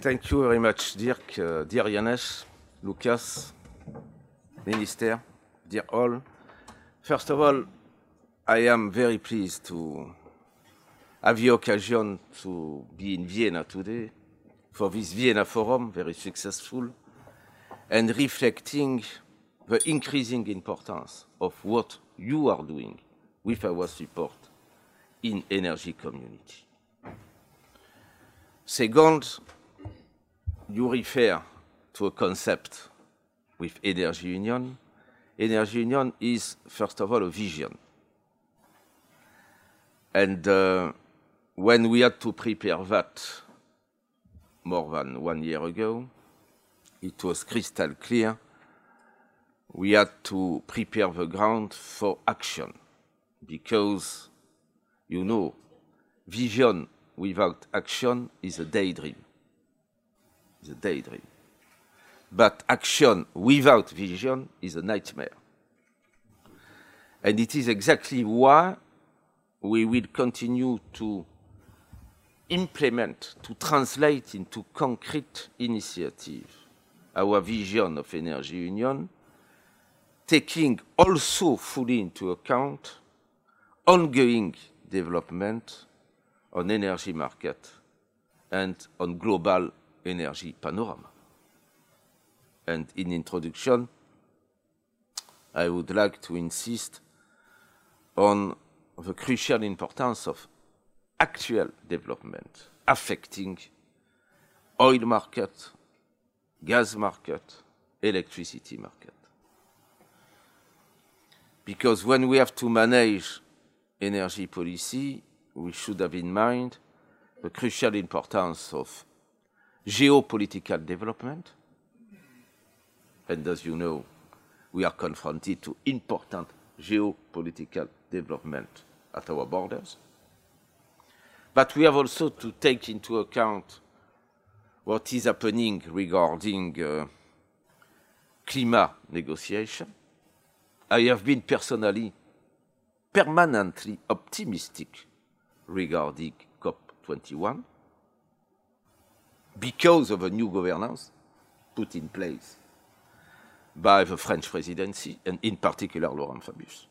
Thank you very much, Dirk, uh, dear Janez, Lucas, Minister, dear all. First of all, I am very pleased to have the occasion to be in Vienna today for this Vienna Forum, very successful, and reflecting the increasing importance of what you are doing with our support in energy community. Second, you refer to a concept with Energy Union. Energy Union is, first of all, a vision. And uh, when we had to prepare that more than one year ago, it was crystal clear we had to prepare the ground for action because, you know, vision without action is a daydream. It's a daydream. But action without vision is a nightmare. And it is exactly why we will continue to implement, to translate into concrete initiative our vision of energy union, taking also fully into account ongoing development on energy market and on global energy panorama. And in introduction, I would like to insist on the crucial importance of actual development affecting oil market, gas market, electricity market. Because when we have to manage energy policy, we should have in mind the crucial importance of geopolitical development. And as you know, we are confronted to important geopolitical development at our borders. But we have also to take into account what is happening regarding uh, climate negotiation. I have been personally permanently optimistic regarding COP21 because of a new governance put in place by the French presidency and in particular Laurent Fabius.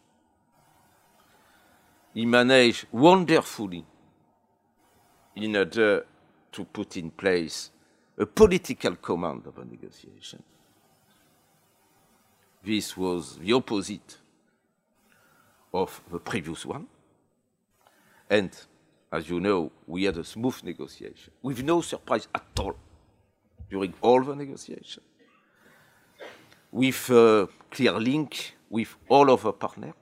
He managed wonderfully in order to put in place a political command of a negotiation. This was the opposite of the previous one. And as you know, we had a smooth negotiation with no surprise at all during all the negotiation, with a clear link with all of our partners,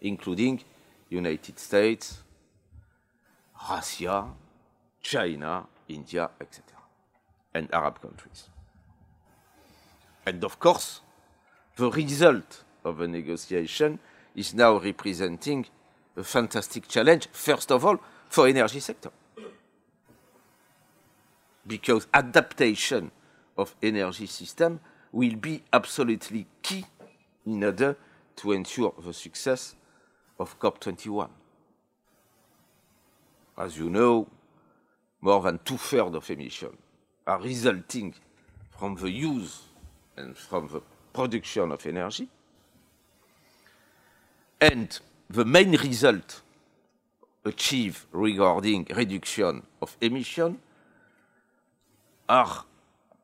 including United States, Russia, China, India, etc., and Arab countries. And of course, the result of the negotiation is now representing a fantastic challenge, first of all, for energy sector. Because adaptation of energy system will be absolutely key in order to ensure the success of COP21. As you know, more than two-thirds of emissions are resulting from the use and from the production of energy. And the main result achieved regarding reduction of emission are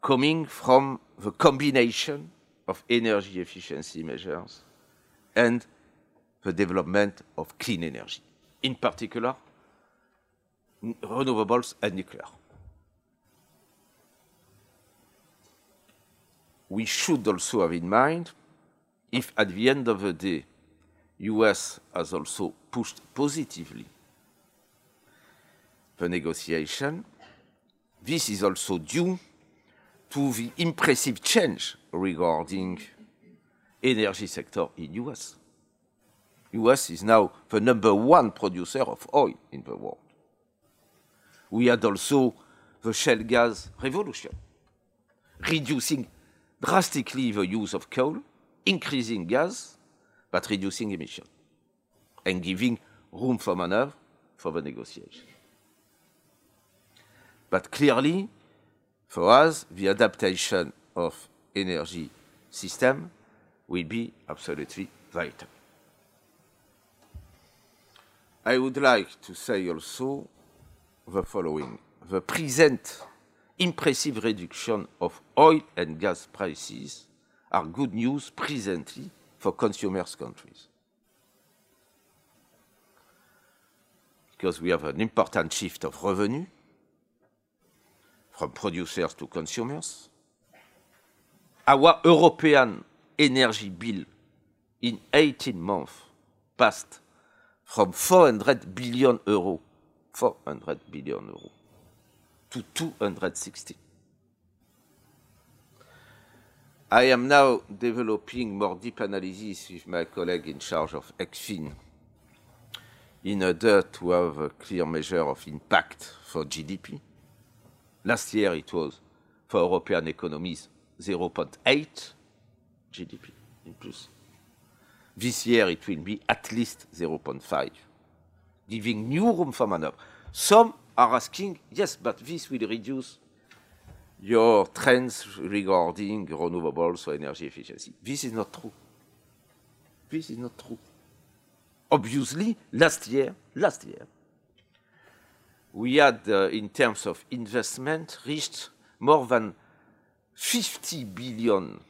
coming from the combination of energy efficiency measures and the development of clean energy, in particular renewables and nuclear. We should also have in mind if at the end of the day US has also pushed positively the negotiation. This is also due to the impressive change regarding energy sector in US. US is now the number one producer of oil in the world. We had also the shale gas revolution, reducing drastically the use of coal, increasing gas, but reducing emission and giving room for maneuver for the negotiation. But clearly, For us, the adaptation of energy system will be absolutely vital. I would like to say also the following. The present impressive reduction of oil and gas prices are good news presently for consumers countries. Because we have an important shift of revenue from producers to consumers. Our European energy bill in 18 months passed from 400 billion euro, 400 billion euro, to 260. I am now developing more deep analysis with my colleague in charge of ECFIN in order to have a clear measure of impact for GDP. Last year it was for European economies 0.8 GDP in plus. This year it will be at least 0.5, giving new room for maneuver. Some are asking, yes, but this will reduce your trends regarding renewables or energy efficiency. This is not true. This is not true. Obviously, last year, last year, we had, uh, in terms of investment, reached more than 50 billion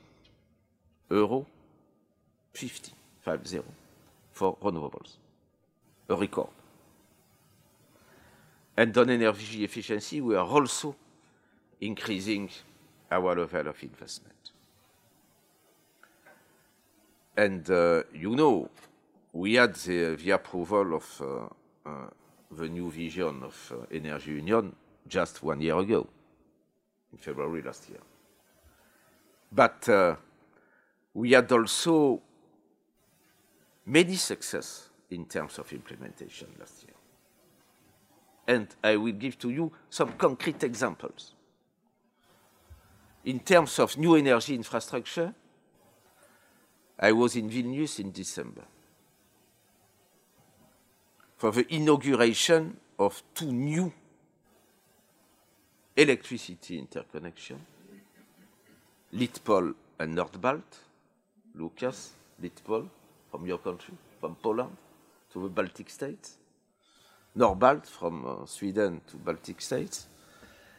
euro, 50, 50, for renewables, a record. And on energy efficiency, we are also increasing our level of investment. And uh, you know, we had the, the approval of uh, uh, the new vision of uh, Energy Union just one year ago, in February last year. But uh, we had also many success in terms of implementation last year. And I will give to you some concrete examples. In terms of new energy infrastructure, I was in Vilnius in December for the inauguration of two new electricity interconnection, Litpol and Nordbalt. Lucas, Litpol, from your country, from Poland to the Baltic states. Nordbalt from uh, Sweden to Baltic states,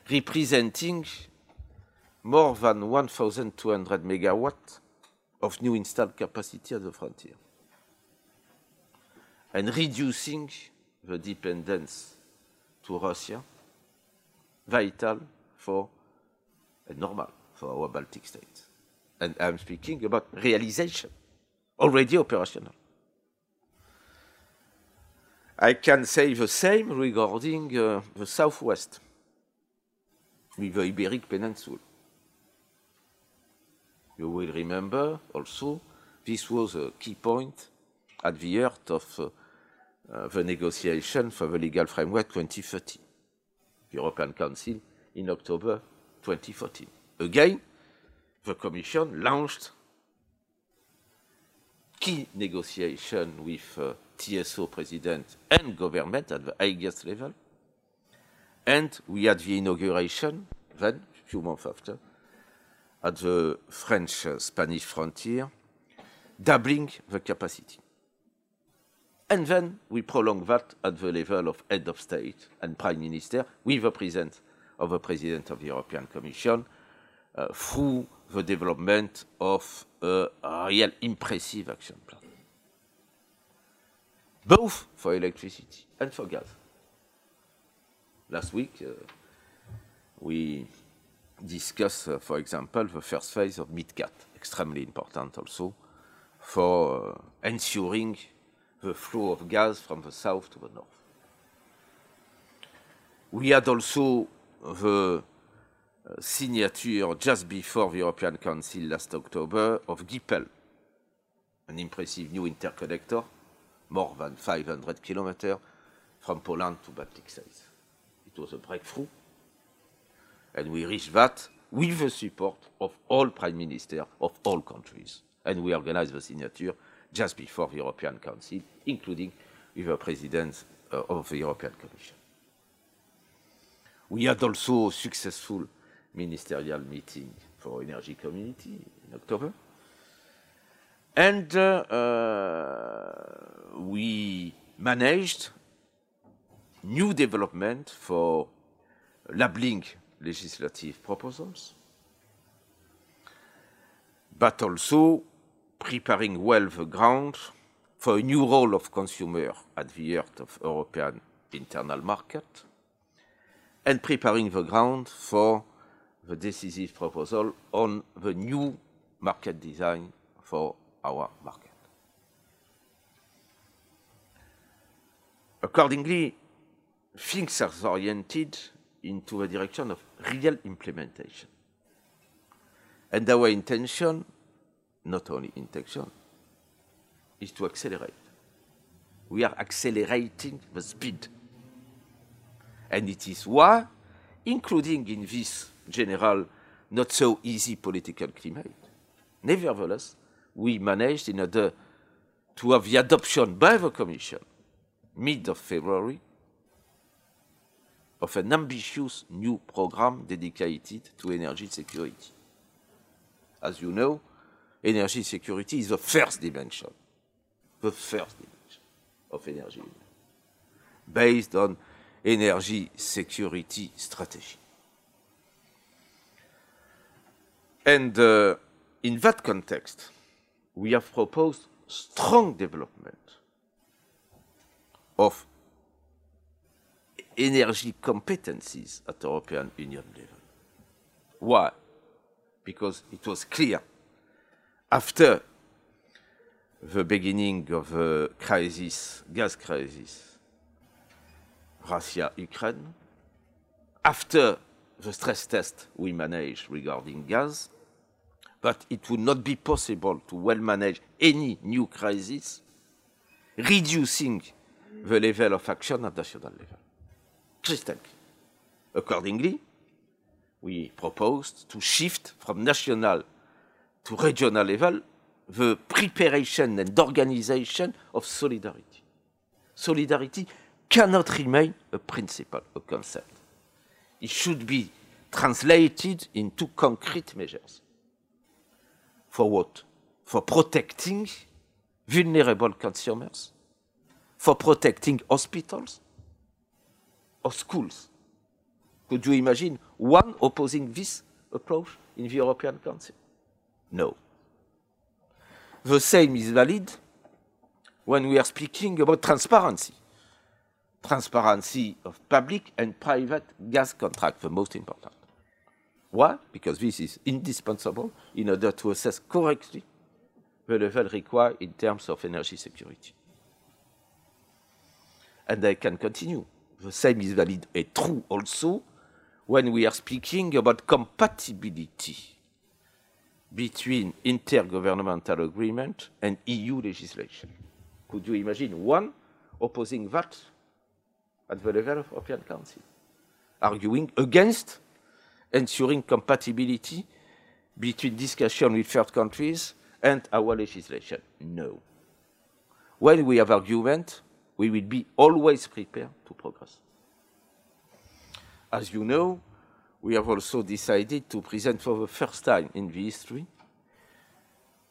representing more than 1,200 megawatt of new installed capacity at the frontier and reducing the dependence to Russia, vital for and normal for our Baltic states. And I'm speaking about realization, already operational. I can say the same regarding uh, the southwest, with the Iberic Peninsula. You will remember also this was a key point at the heart of uh, uh, the negotiation for the legal framework 2030, the European Council in October 2014. Again, the Commission launched key negotiation with uh, TSO president and government at the highest level. And we had the inauguration, then, a few months after, at the French-Spanish frontier, doubling the capacity. And then we prolong that at the level of head of state and prime minister with the presence of the president of the European Commission uh, through the development of a, real impressive action plan, both for electricity and for gas. Last week, uh, we discussed, uh, for example, the first phase of MidCat, extremely important also for uh, ensuring the flow of gas from the south to the north. We had also the uh, signature just before the European Council last October of GIPEL, an impressive new interconnector, more than 500 kilometers from Poland to Baltic states. It was a breakthrough, and we reached that with the support of all prime ministers of all countries. And we organized the signature just before the European Council, including with the President uh, of the European Commission. We had also a successful ministerial meeting for energy community in October. And uh, uh, we managed new development for labeling legislative proposals, but also preparing well the ground for a new role of consumer at the heart of European internal market, and preparing the ground for the decisive proposal on the new market design for our market. Accordingly, things are oriented into the direction of real implementation. And our intention, not only intention, is to accelerate. We are accelerating the speed. And it is why, including in this general, not so easy political climate, nevertheless, we managed in order to have the adoption by the Commission mid of February of an ambitious new program dedicated to energy security. As you know, energy security is the first dimension, the first dimension of energy, based on energy security strategy. And uh, in that context, we have proposed strong development of energy competencies at European Union level. Why? Because it was clear after the beginning of the crisis, gas crisis, Russia-Ukraine, after the stress test we managed regarding gas, but it would not be possible to well manage any new crisis, reducing the level of action at national level. Crystal. Accordingly, we proposed to shift from national to regional level the preparation and organization of solidarity. Solidarity cannot remain a principle, a concept. It should be translated into concrete measures. For what? For protecting vulnerable consumers, for protecting hospitals or schools. Could you imagine one opposing this approach in the European Council? No. The same is valid when we are speaking about transparency. Transparency of public and private gas contracts, the most important. Why? Because this is indispensable in order to assess correctly the level required in terms of energy security. And I can continue. The same is valid and true also when we are speaking about compatibility between intergovernmental agreement and EU legislation. Could you imagine one opposing that at the level of European Council, arguing against ensuring compatibility between discussion with third countries and our legislation? No. When we have argument, we will be always prepared to progress. As you know, we have also decided to present for the first time in the history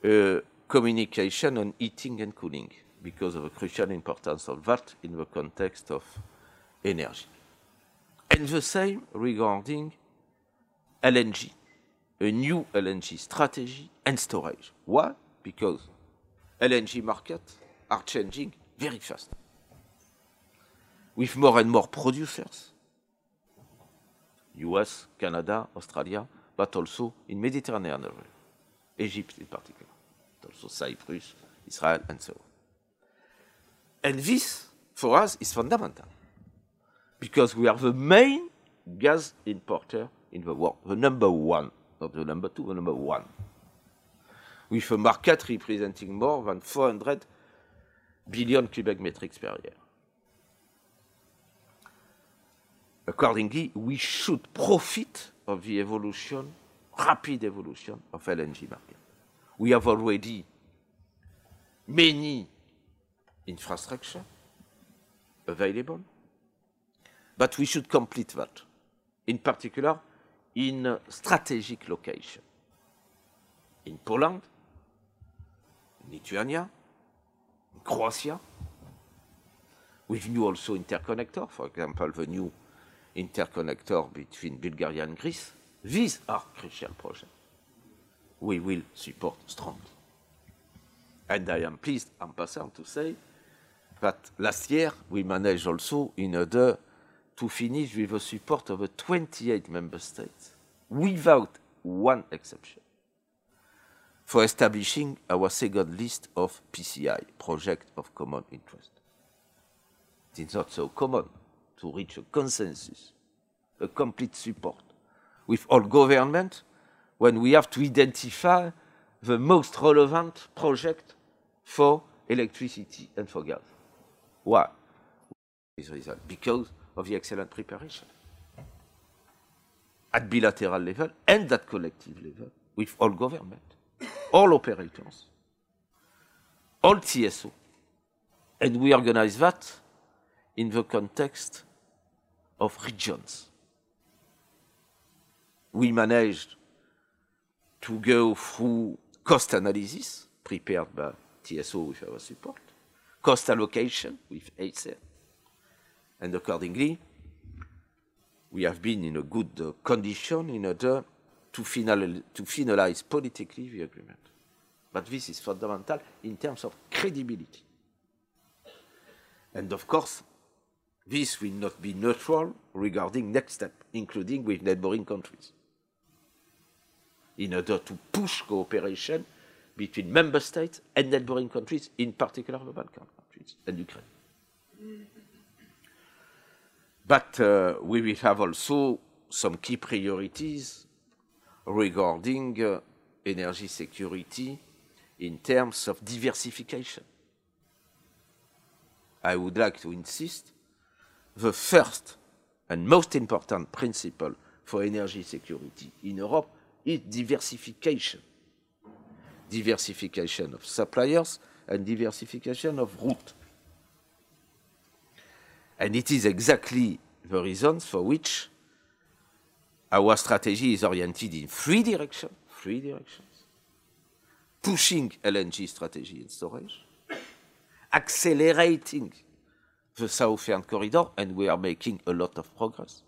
uh, communication on heating and cooling because of the crucial importance of that in the context of energy. And the same regarding LNG, a new LNG strategy and storage. Why? Because LNG markets are changing very fast. With more and more producers, US, Canada, Australia, but also in Mediterranean area, Egypt in particular, also Cyprus, Israel, and so on. And this, for us, is fundamental because we are the main gas importer in the world, the number one, not the number two, the number one, with a market representing more than 400 billion cubic meters per year. Accordingly, we should profit of the evolution, rapid evolution of LNG market. We have already many infrastructure available, but we should complete that. In particular, in strategic location. In Poland, Lithuania, Croatia, with new also interconnector, for example, the new interconnector between Bulgaria and Greece. These are crucial projects. We will support strongly. And I am pleased, en passant, to say that last year we managed also in order to finish with the support of the 28 member states, without one exception, for establishing our second list of PCI, Project of Common Interest. It is not so common to reach a consensus, a complete support with all government when we have to identify the most relevant project for electricity and for gas. Why? Because of the excellent preparation at bilateral level and at collective level with all government, all operators, all TSO. And we organize that in the context of regions. We managed to go through cost analysis prepared by TSO with our support, cost allocation with ACER, and accordingly, we have been in a good uh, condition in order to, final, to finalize politically the agreement. But this is fundamental in terms of credibility. And of course, this will not be neutral regarding next step, including with neighboring countries, in order to push cooperation between member states and neighboring countries, in particular the Balkan countries and Ukraine. But uh, we will have also some key priorities regarding uh, energy security in terms of diversification. I would like to insist the first and most important principle for energy security in Europe is diversification. Diversification of suppliers and diversification of route. And it is exactly the reasons for which our strategy is oriented in three directions, three directions. Pushing LNG strategy and storage, accelerating the Southern Corridor, and we are making a lot of progress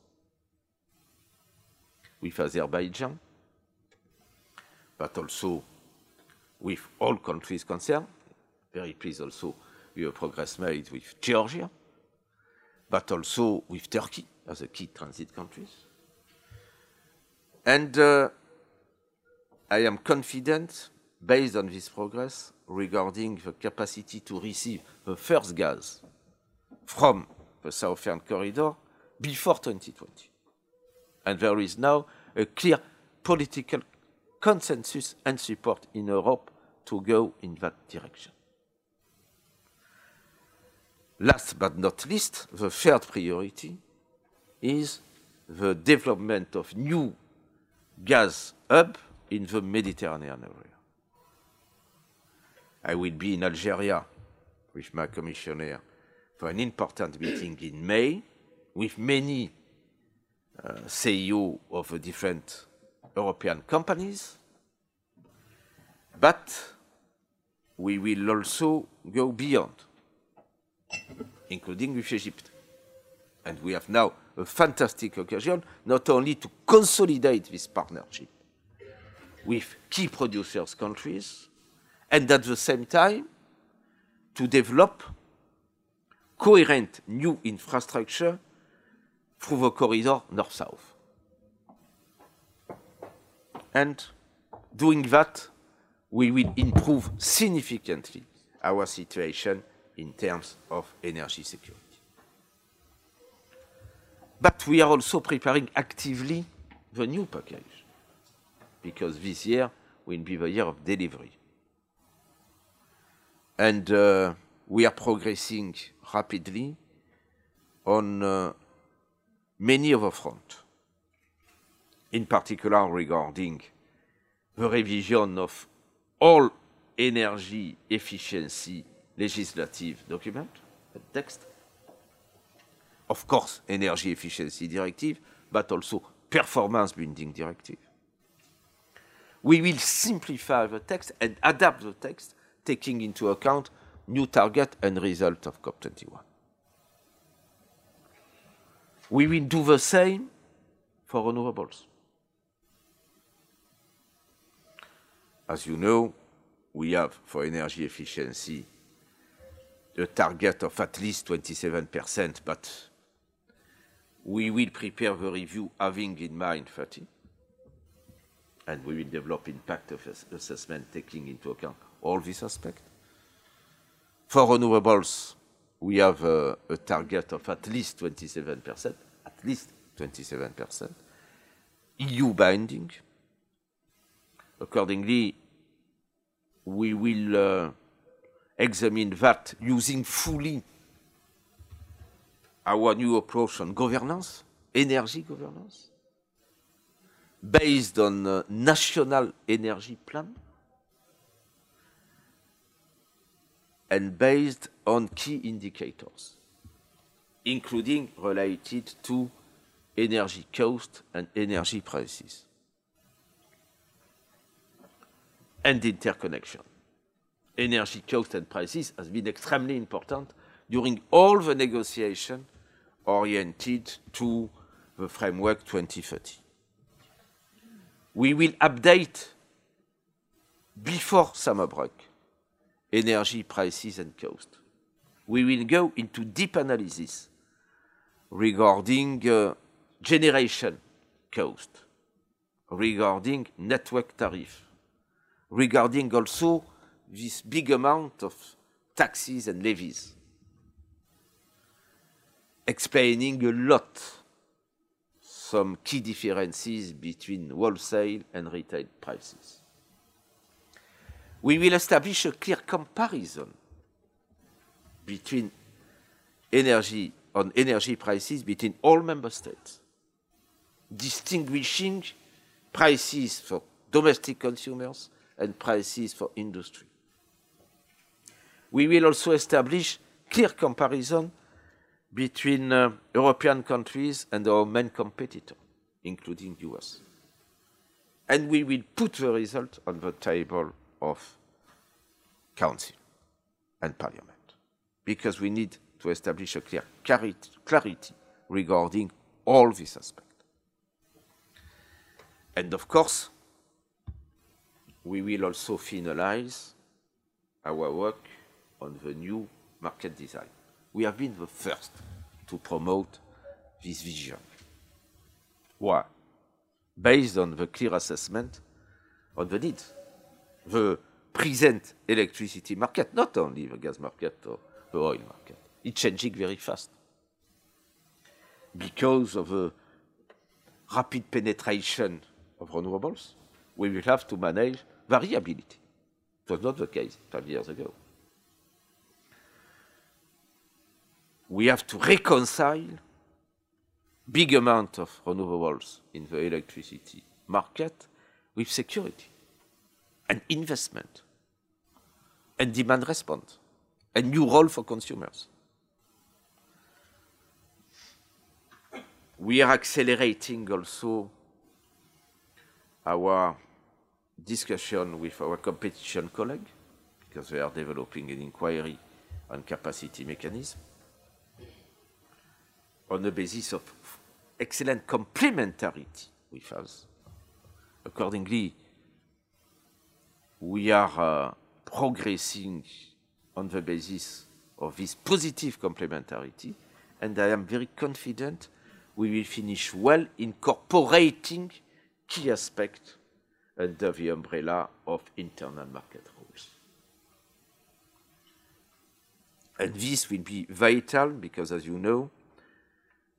with Azerbaijan, but also with all countries concerned. Very pleased also with progress made with Georgia, but also with Turkey as a key transit countries. And uh, I am confident, based on this progress, regarding the capacity to receive the first gas from the Southern Corridor before 2020. And there is now a clear political consensus and support in Europe to go in that direction. Last but not least, the third priority is the development of new gas hub in the Mediterranean area. I will be in Algeria with my commissioner for an important meeting in May with many uh, CEO of different European companies. But we will also go beyond, including with Egypt. And we have now a fantastic occasion not only to consolidate this partnership with key producers countries, and at the same time to develop coherent new infrastructure through the corridor north-south. And doing that, we will improve significantly our situation in terms of energy security. But we are also preparing actively the new package, because this year will be the year of delivery. And uh, we are progressing rapidly on uh, many other fronts, in particular regarding the revision of all energy efficiency legislative document, text, of course, energy efficiency directive, but also performance binding directive. We will simplify the text and adapt the text, taking into account new target and result of COP21. We will do the same for renewables. As you know, we have for energy efficiency a target of at least 27%, but we will prepare the review having in mind 30, and we will develop impact assessment taking into account all these aspects. For renewables, we have a, target of at least 27%, at least 27%, EU binding. Accordingly, we will uh, examine that using fully our new approach on governance, energy governance, based on a national energy plan and based on key indicators, including related to energy cost and energy prices and interconnection. Energy cost and prices has been extremely important during all the negotiation oriented to the framework 2030. We will update before summer break energy prices and cost. We will go into deep analysis regarding uh, generation cost, regarding network tariff, regarding also this big amount of taxes and levies, explaining a lot some key differences between wholesale and retail prices. We will establish a clear comparison between energy on energy prices between all member states, distinguishing prices for domestic consumers and prices for industry. We will also establish clear comparison between uh, European countries and our main competitor, including the US. And we will put the result on the table of Council and Parliament, because we need to establish a clear clarity regarding all these aspects. And of course, we will also finalize our work on the new market design. We have been the first to promote this vision. Why? Based on the clear assessment on the needs, the present electricity market, not only the gas market or the oil market. It's changing very fast because of the rapid penetration of renewables. We will have to manage variability. It was not the case five years ago. We have to reconcile big amount of renewables in the electricity market with security and investment and demand response, a new role for consumers. We are accelerating also our discussion with our competition colleague, because they are developing an inquiry on capacity mechanism on the basis of excellent complementarity with us. Accordingly, we are uh, progressing on the basis of this positive complementarity, and I am very confident we will finish well incorporating key aspects under the umbrella of internal market rules. And this will be vital because, as you know,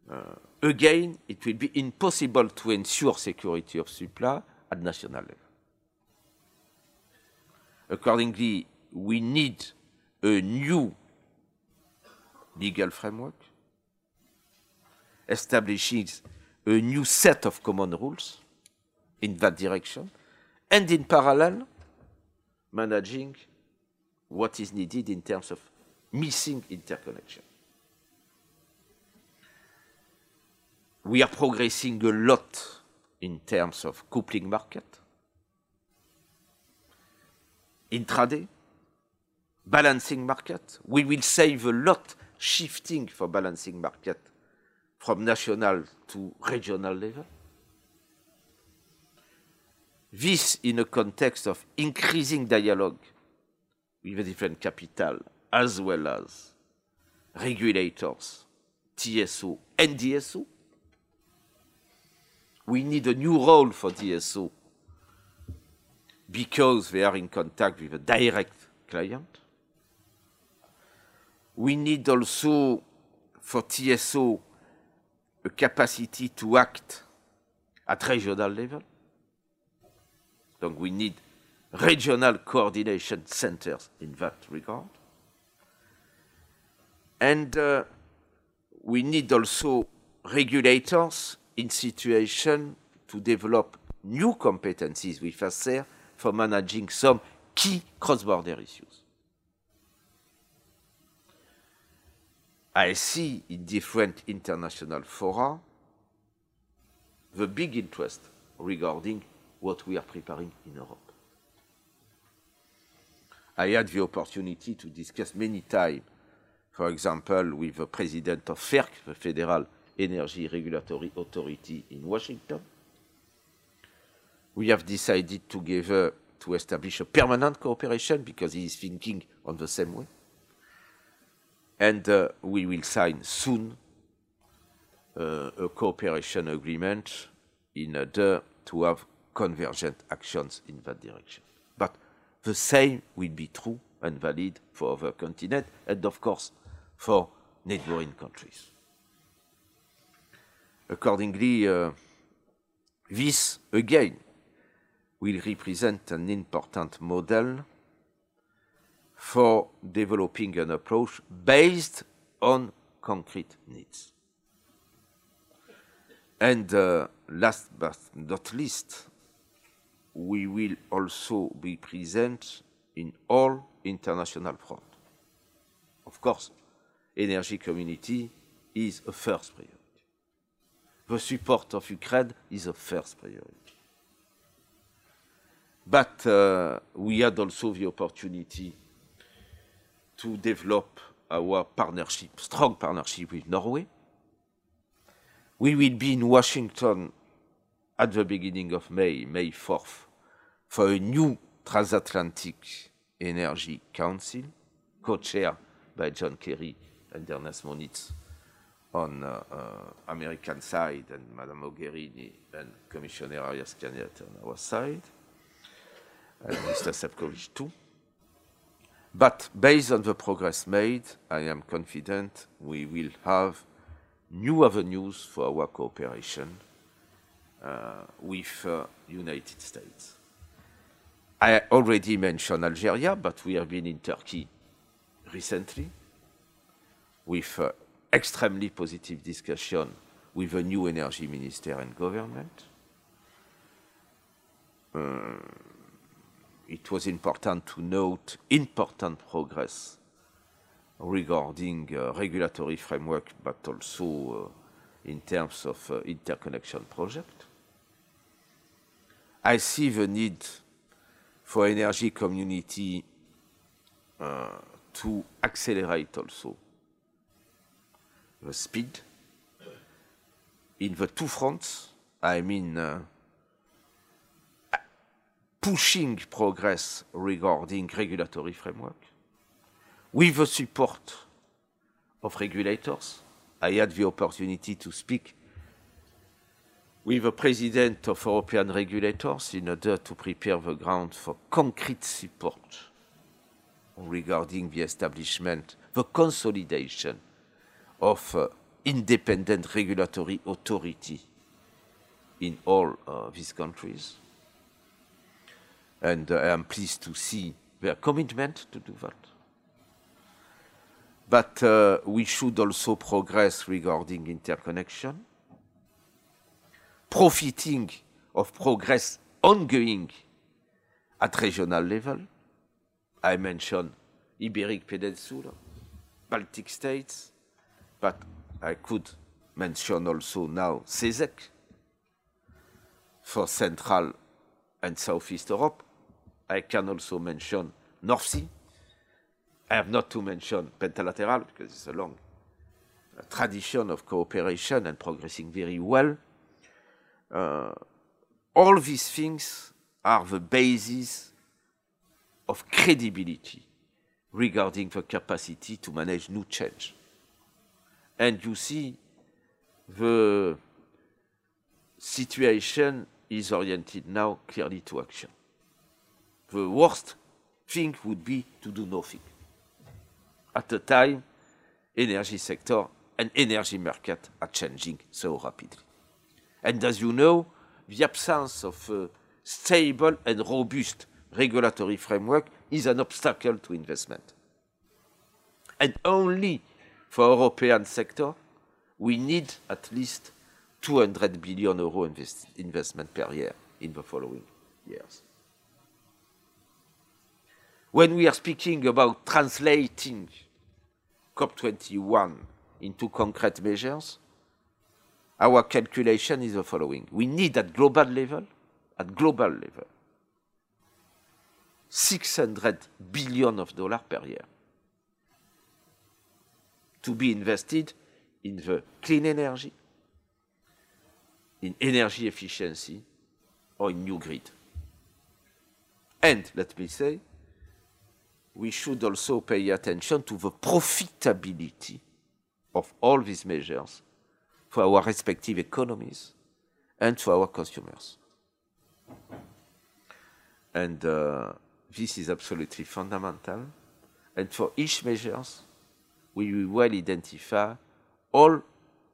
uh, again, it will be impossible to ensure security of supply at national level. Accordingly, we need a new legal framework, establishing a new set of common rules in that direction, and in parallel, managing what is needed in terms of missing interconnection. We are progressing a lot in terms of coupling market, intraday, balancing market. We will save a lot shifting for balancing market from national to regional level. This in a context of increasing dialogue with different capital as well as regulators, TSO and DSO. We need a new role for DSO because they are in contact with a direct client. We need also for TSO a capacity to act at regional level. So we need regional coordination centers in that regard. And uh, we need also regulators in situation to develop new competencies with ACER for managing some key cross-border issues. I see in different international fora the big interest regarding what we are preparing in Europe. I had the opportunity to discuss many times, for example, with the president of FERC, the Federal Energy Regulatory Authority in Washington. We have decided together to establish a permanent cooperation because he is thinking on the same way. And uh, we will sign soon uh, a cooperation agreement in order to have convergent actions in that direction. But the same will be true and valid for other continents and, of course, for neighboring countries. Accordingly, uh, this again will represent an important model for developing an approach based on concrete needs. And uh, last but not least, we will also be present in all international fronts. Of course, energy community is a first priority. The support of Ukraine is a first priority. But uh, we had also the opportunity to develop our partnership, strong partnership with Norway. We will be in Washington at the beginning of May, May 4th, for a new transatlantic energy council, co-chaired by John Kerry and Ernest Moniz on uh, uh, American side and Madame Mogherini and Commissioner Arias Cañete on our side, Mr. Sefcovic too. But based on the progress made, I am confident we will have new avenues for our cooperation uh, with uh, United States. I already mentioned Algeria, but we have been in Turkey recently with uh, extremely positive discussion with the new energy minister and government. Uh, it was important to note important progress regarding uh, regulatory framework, but also uh, in terms of uh, interconnection project. I see the need for energy community uh, to accelerate also the speed in the two fronts. I mean, uh, pushing progress regarding regulatory framework with the support of regulators. I had the opportunity to speak with the president of European regulators in order to prepare the ground for concrete support regarding the establishment, the consolidation of uh, independent regulatory authority in all uh, these countries and I am pleased to see their commitment to do that. But uh, we should also progress regarding interconnection, profiting of progress ongoing at regional level. I mentioned Iberic Peninsula, Baltic states, but I could mention also now CESEC, for Central and Southeast Europe. I can also mention North Sea. I have not to mention pentalateral because it's a long tradition of cooperation and progressing very well. Uh, all these things are the basis of credibility regarding the capacity to manage new change. And you see, the situation is oriented now clearly to action. The worst thing would be to do nothing. At the time, energy sector and energy market are changing so rapidly. And as you know, the absence of a stable and robust regulatory framework is an obstacle to investment. And only for European sector, we need at least 200 billion euro invest investment per year in the following years. When we are speaking about translating COP21 into concrete measures, our calculation is the following. We need at global level, at global level, 600 billion of dollars per year to be invested in the clean energy, in energy efficiency, or in new grid. And let me say, we should also pay attention to the profitability of all these measures for our respective economies and for our consumers. And uh, this is absolutely fundamental. And for each measures, we will well identify all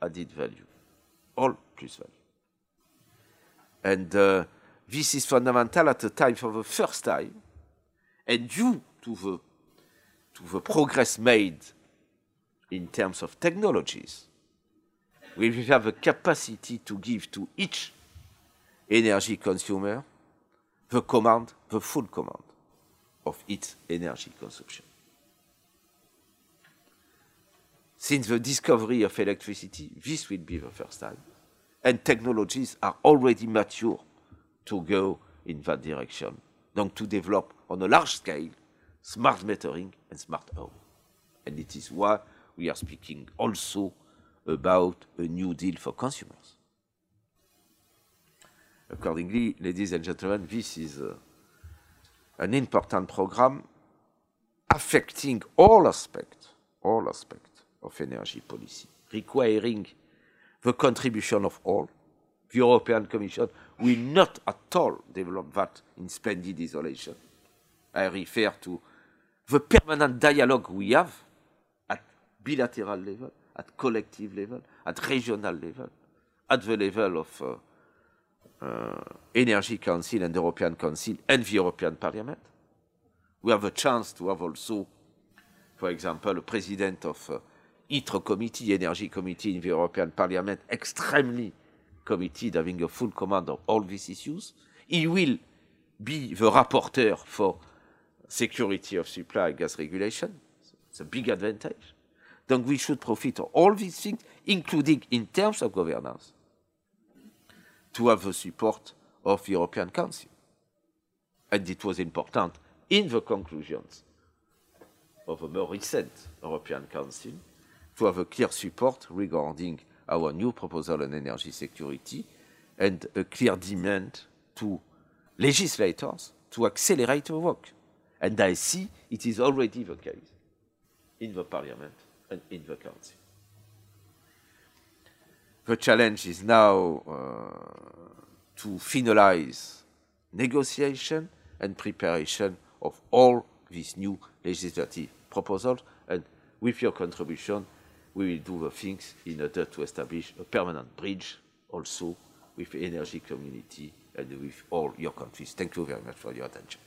added value, all plus value. And uh, this is fundamental at the time for the first time, and due to the, to the progress made in terms of technologies, we will have a capacity to give to each energy consumer the command, the full command of its energy consumption. Since the discovery of electricity, this will be the first time. And technologies are already mature to go in that direction. Donc to develop on a large scale smart metering and smart home. And it is why we are speaking also about a new deal for consumers. Accordingly, ladies and gentlemen, this is uh, an important program affecting all aspects, all aspects of energy policy, requiring the contribution of all. The European Commission will not at all develop that in splendid isolation. I refer to the permanent dialogue we have at bilateral level, at collective level, at regional level, at the level of uh, uh, Energy Council and European Council and the European Parliament. We have a chance to have also, for example, a president of uh, ITRE committee, Energy Committee in the European Parliament, extremely committed, having a full command of all these issues. He will be the rapporteur for security of supply gas regulation. It's a big advantage. Then we should profit of all these things, including in terms of governance, to have the support of the European Council. And it was important in the conclusions of a more recent European Council to have a clear support regarding our new proposal on energy security and a clear demand to legislators to accelerate the work. And I see it is already the case in the Parliament and in the Council. The challenge is now uh, to finalize negotiation and preparation of all these new legislative proposals, and with your contribution, we will do the things in order to establish a permanent bridge also with the energy community and with all your countries. Thank you very much for your attention.